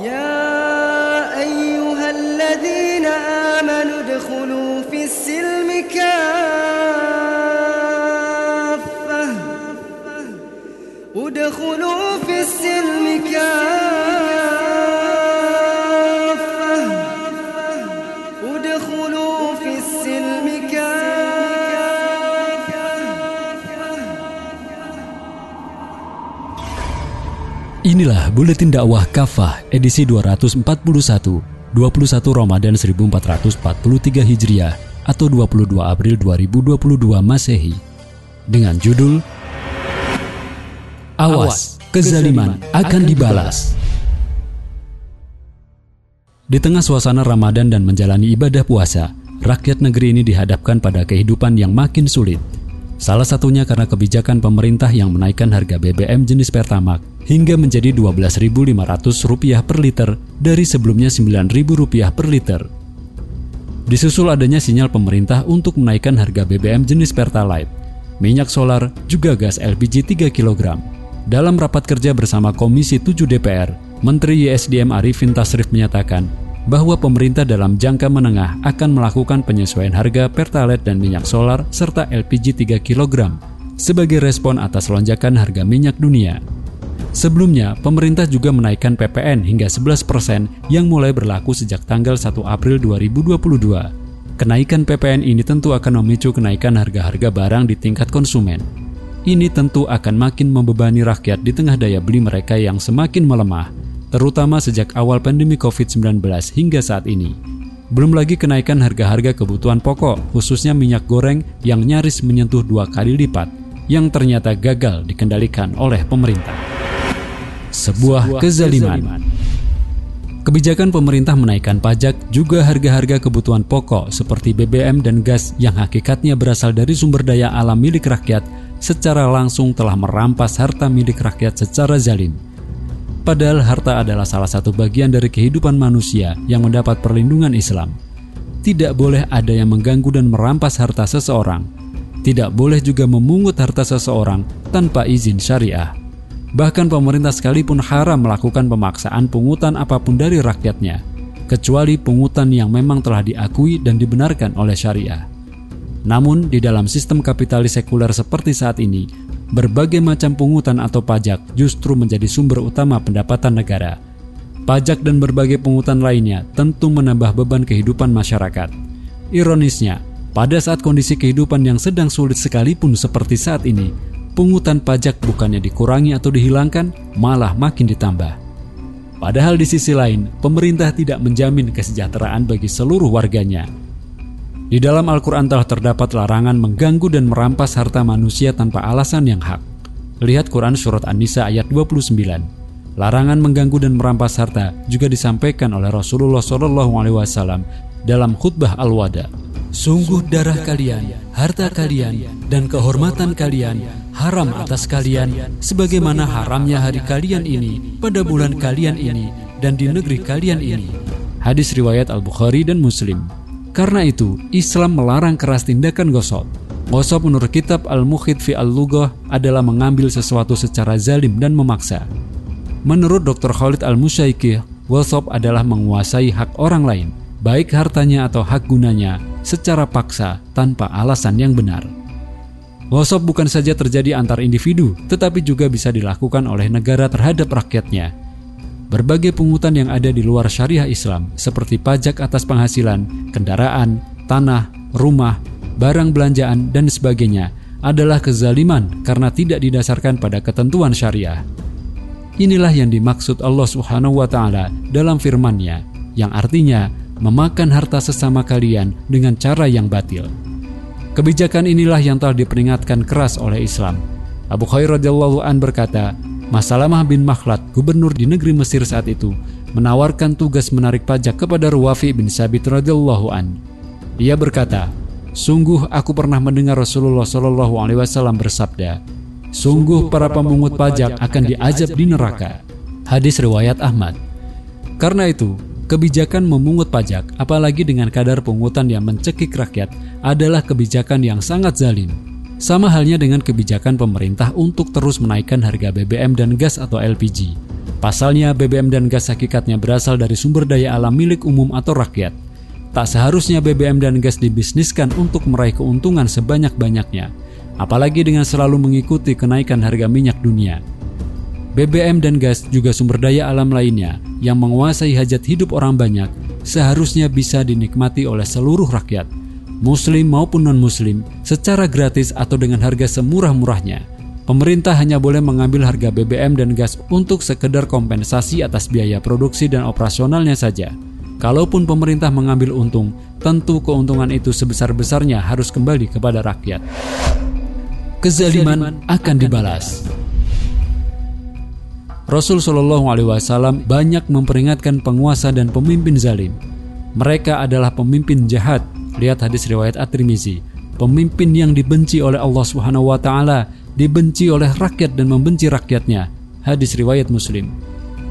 يا أيها الذين آمنوا ادخلوا في السلم كافة. ادخلوا في السلم Inilah Buletin Dakwah Kafah edisi 241, 21 Ramadan 1443 Hijriah atau 22 April 2022 Masehi. Dengan judul Awas, kezaliman akan dibalas. Di tengah suasana Ramadan dan menjalani ibadah puasa, rakyat negeri ini dihadapkan pada kehidupan yang makin sulit. Salah satunya karena kebijakan pemerintah yang menaikkan harga BBM jenis Pertamax hingga menjadi Rp12.500 per liter dari sebelumnya Rp9.000 per liter. Disusul adanya sinyal pemerintah untuk menaikkan harga BBM jenis Pertalite, minyak solar, juga gas LPG 3 kg. Dalam rapat kerja bersama Komisi 7 DPR, Menteri YSDM Arifin Tasrif menyatakan bahwa pemerintah dalam jangka menengah akan melakukan penyesuaian harga Pertalite dan minyak solar serta LPG 3 kg sebagai respon atas lonjakan harga minyak dunia. Sebelumnya, pemerintah juga menaikkan PPN hingga 11% yang mulai berlaku sejak tanggal 1 April 2022. Kenaikan PPN ini tentu akan memicu kenaikan harga-harga barang di tingkat konsumen. Ini tentu akan makin membebani rakyat di tengah daya beli mereka yang semakin melemah, terutama sejak awal pandemi COVID-19 hingga saat ini. Belum lagi kenaikan harga-harga kebutuhan pokok, khususnya minyak goreng yang nyaris menyentuh dua kali lipat, yang ternyata gagal dikendalikan oleh pemerintah sebuah kezaliman. Kebijakan pemerintah menaikkan pajak juga harga-harga kebutuhan pokok seperti BBM dan gas yang hakikatnya berasal dari sumber daya alam milik rakyat secara langsung telah merampas harta milik rakyat secara zalim. Padahal harta adalah salah satu bagian dari kehidupan manusia yang mendapat perlindungan Islam. Tidak boleh ada yang mengganggu dan merampas harta seseorang. Tidak boleh juga memungut harta seseorang tanpa izin syariah. Bahkan pemerintah sekalipun haram melakukan pemaksaan pungutan apa pun dari rakyatnya, kecuali pungutan yang memang telah diakui dan dibenarkan oleh syariah. Namun, di dalam sistem kapitalis sekuler seperti saat ini, berbagai macam pungutan atau pajak justru menjadi sumber utama pendapatan negara. Pajak dan berbagai pungutan lainnya tentu menambah beban kehidupan masyarakat. Ironisnya, pada saat kondisi kehidupan yang sedang sulit sekalipun seperti saat ini, pungutan pajak bukannya dikurangi atau dihilangkan, malah makin ditambah. Padahal di sisi lain, pemerintah tidak menjamin kesejahteraan bagi seluruh warganya. Di dalam Al-Quran telah terdapat larangan mengganggu dan merampas harta manusia tanpa alasan yang hak. Lihat Quran Surat An-Nisa ayat 29. Larangan mengganggu dan merampas harta juga disampaikan oleh Rasulullah SAW dalam khutbah Al-Wada. Sungguh darah kalian, harta kalian, dan kehormatan kalian haram atas kalian sebagaimana haramnya hari kalian ini pada bulan kalian ini dan di negeri kalian ini. Hadis riwayat Al-Bukhari dan Muslim. Karena itu, Islam melarang keras tindakan gosok. Gosok menurut kitab Al-Mukhid fi Al-Lughah adalah mengambil sesuatu secara zalim dan memaksa. Menurut Dr. Khalid Al-Musyaikih, gosok adalah menguasai hak orang lain, baik hartanya atau hak gunanya, secara paksa tanpa alasan yang benar. Gosok bukan saja terjadi antar individu, tetapi juga bisa dilakukan oleh negara terhadap rakyatnya. Berbagai pungutan yang ada di luar syariah Islam, seperti pajak atas penghasilan, kendaraan, tanah, rumah, barang belanjaan, dan sebagainya, adalah kezaliman karena tidak didasarkan pada ketentuan syariah. Inilah yang dimaksud Allah Subhanahu wa Ta'ala dalam firman-Nya, yang artinya memakan harta sesama kalian dengan cara yang batil. Kebijakan inilah yang telah diperingatkan keras oleh Islam. Abu Khair radhiyallahu an berkata, Masalamah bin Makhlad, gubernur di negeri Mesir saat itu, menawarkan tugas menarik pajak kepada Ruwafi bin Sabit radhiyallahu an. Dia berkata, Sungguh aku pernah mendengar Rasulullah Shallallahu Alaihi Wasallam bersabda, Sungguh para pemungut pajak akan diajab di neraka. Hadis riwayat Ahmad. Karena itu, kebijakan memungut pajak, apalagi dengan kadar pungutan yang mencekik rakyat, adalah kebijakan yang sangat zalim. Sama halnya dengan kebijakan pemerintah untuk terus menaikkan harga BBM dan gas atau LPG. Pasalnya BBM dan gas hakikatnya berasal dari sumber daya alam milik umum atau rakyat. Tak seharusnya BBM dan gas dibisniskan untuk meraih keuntungan sebanyak-banyaknya, apalagi dengan selalu mengikuti kenaikan harga minyak dunia. BBM dan gas juga sumber daya alam lainnya yang menguasai hajat hidup orang banyak seharusnya bisa dinikmati oleh seluruh rakyat, muslim maupun non-muslim, secara gratis atau dengan harga semurah-murahnya. Pemerintah hanya boleh mengambil harga BBM dan gas untuk sekedar kompensasi atas biaya produksi dan operasionalnya saja. Kalaupun pemerintah mengambil untung, tentu keuntungan itu sebesar-besarnya harus kembali kepada rakyat. Kezaliman akan dibalas. Rasul Shallallahu Alaihi Wasallam banyak memperingatkan penguasa dan pemimpin zalim. Mereka adalah pemimpin jahat. Lihat hadis riwayat At-Tirmizi. Pemimpin yang dibenci oleh Allah Subhanahu wa taala dibenci oleh rakyat dan membenci rakyatnya. Hadis riwayat Muslim.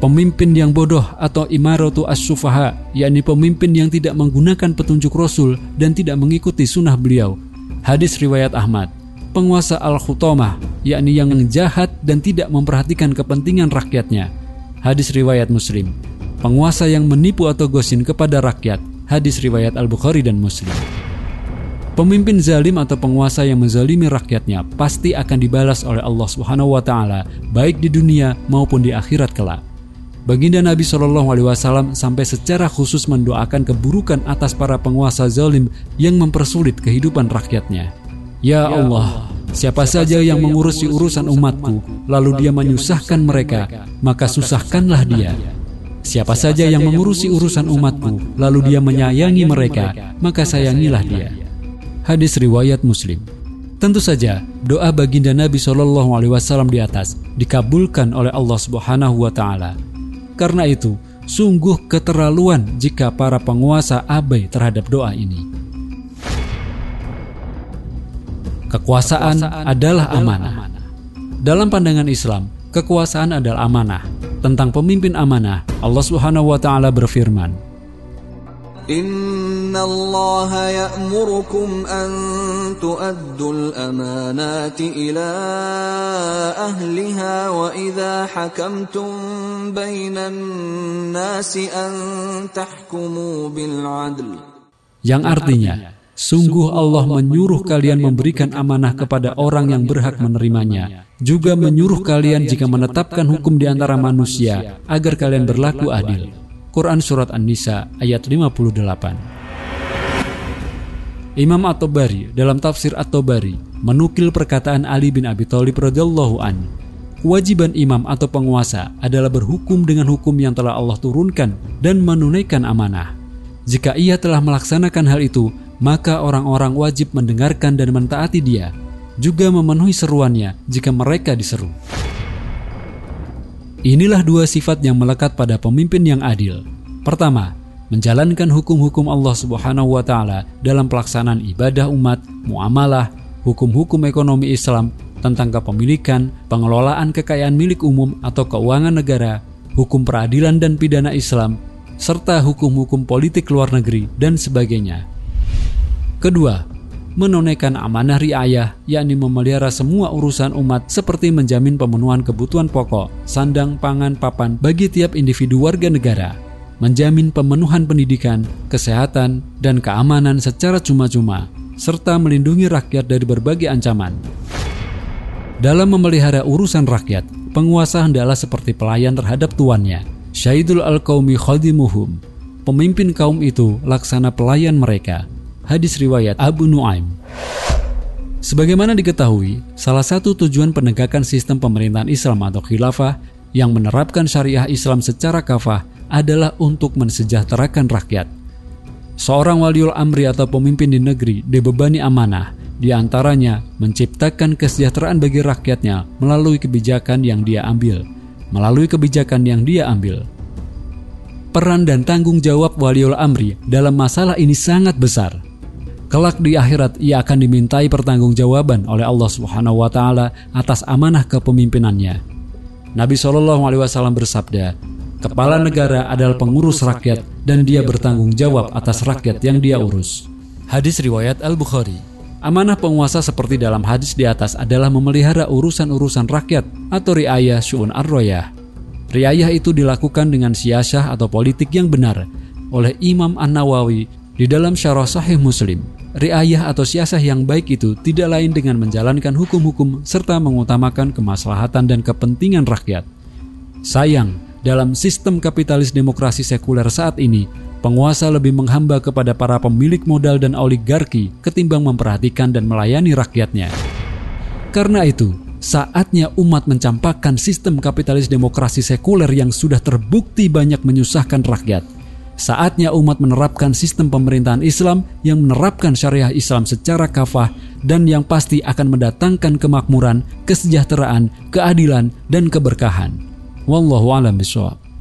Pemimpin yang bodoh atau imaratu as-sufaha, yakni pemimpin yang tidak menggunakan petunjuk Rasul dan tidak mengikuti sunnah beliau. Hadis riwayat Ahmad. Penguasa al-khutamah, yakni yang jahat dan tidak memperhatikan kepentingan rakyatnya. Hadis riwayat Muslim. Penguasa yang menipu atau gosin kepada rakyat. Hadis riwayat Al-Bukhari dan Muslim. Pemimpin zalim atau penguasa yang menzalimi rakyatnya pasti akan dibalas oleh Allah Subhanahu wa taala baik di dunia maupun di akhirat kelak. Baginda Nabi Shallallahu alaihi wasallam sampai secara khusus mendoakan keburukan atas para penguasa zalim yang mempersulit kehidupan rakyatnya. Ya Allah, siapa saja yang mengurusi urusan umatku lalu dia menyusahkan mereka, maka susahkanlah dia. Siapa saja yang mengurusi urusan umatku lalu dia menyayangi mereka, maka sayangilah dia. Hadis riwayat Muslim. Tentu saja, doa baginda Nabi Shallallahu alaihi wasallam di atas dikabulkan oleh Allah Subhanahu wa taala. Karena itu, sungguh keterlaluan jika para penguasa abai terhadap doa ini. Kekuasaan adalah amanah. Dalam pandangan Islam, kekuasaan adalah amanah. Tentang pemimpin amanah, Allah Subhanahu wa taala berfirman, إن الله يأمركم أن تؤدوا الأمانات إلى أهلها وإذا حكمتم بين الناس أن تحكموا بالعدل yang artinya, sungguh Allah menyuruh kalian memberikan amanah kepada orang yang berhak menerimanya, juga menyuruh kalian jika menetapkan hukum di antara manusia agar kalian berlaku adil. Quran Surat An-Nisa ayat 58 Imam At-Tabari dalam tafsir At-Tabari menukil perkataan Ali bin Abi Thalib radhiyallahu an. Kewajiban imam atau penguasa adalah berhukum dengan hukum yang telah Allah turunkan dan menunaikan amanah. Jika ia telah melaksanakan hal itu, maka orang-orang wajib mendengarkan dan mentaati dia, juga memenuhi seruannya jika mereka diseru. Inilah dua sifat yang melekat pada pemimpin yang adil. Pertama, menjalankan hukum-hukum Allah Subhanahu wa taala dalam pelaksanaan ibadah umat, muamalah, hukum-hukum ekonomi Islam tentang kepemilikan, pengelolaan kekayaan milik umum atau keuangan negara, hukum peradilan dan pidana Islam, serta hukum-hukum politik luar negeri dan sebagainya. Kedua, menunaikan amanah riayah, yakni memelihara semua urusan umat seperti menjamin pemenuhan kebutuhan pokok, sandang, pangan, papan bagi tiap individu warga negara, menjamin pemenuhan pendidikan, kesehatan, dan keamanan secara cuma-cuma, serta melindungi rakyat dari berbagai ancaman. Dalam memelihara urusan rakyat, penguasa hendaklah seperti pelayan terhadap tuannya. Syahidul al-Qaumi khadimuhum. Pemimpin kaum itu laksana pelayan mereka, Hadis riwayat Abu Nuaim. Sebagaimana diketahui, salah satu tujuan penegakan sistem pemerintahan Islam atau khilafah yang menerapkan syariah Islam secara kafah adalah untuk mensejahterakan rakyat. Seorang waliul amri atau pemimpin di negeri dibebani amanah, di antaranya menciptakan kesejahteraan bagi rakyatnya melalui kebijakan yang dia ambil, melalui kebijakan yang dia ambil. Peran dan tanggung jawab waliul amri dalam masalah ini sangat besar. Kelak di akhirat ia akan dimintai pertanggungjawaban oleh Allah Subhanahu wa taala atas amanah kepemimpinannya. Nabi Shallallahu alaihi wasallam bersabda, "Kepala negara adalah pengurus rakyat dan dia bertanggung jawab atas rakyat yang dia urus." Hadis riwayat Al-Bukhari. Amanah penguasa seperti dalam hadis di atas adalah memelihara urusan-urusan rakyat atau riayah syu'un ar-royah. Riayah itu dilakukan dengan siasah atau politik yang benar oleh Imam An-Nawawi di dalam syarah sahih Muslim. Riayah atau siasah yang baik itu tidak lain dengan menjalankan hukum-hukum serta mengutamakan kemaslahatan dan kepentingan rakyat. Sayang, dalam sistem kapitalis demokrasi sekuler saat ini, penguasa lebih menghamba kepada para pemilik modal dan oligarki ketimbang memperhatikan dan melayani rakyatnya. Karena itu, saatnya umat mencampakkan sistem kapitalis demokrasi sekuler yang sudah terbukti banyak menyusahkan rakyat. Saatnya umat menerapkan sistem pemerintahan Islam yang menerapkan syariah Islam secara kafah dan yang pasti akan mendatangkan kemakmuran, kesejahteraan, keadilan, dan keberkahan. Wallahu a'lam bishawab.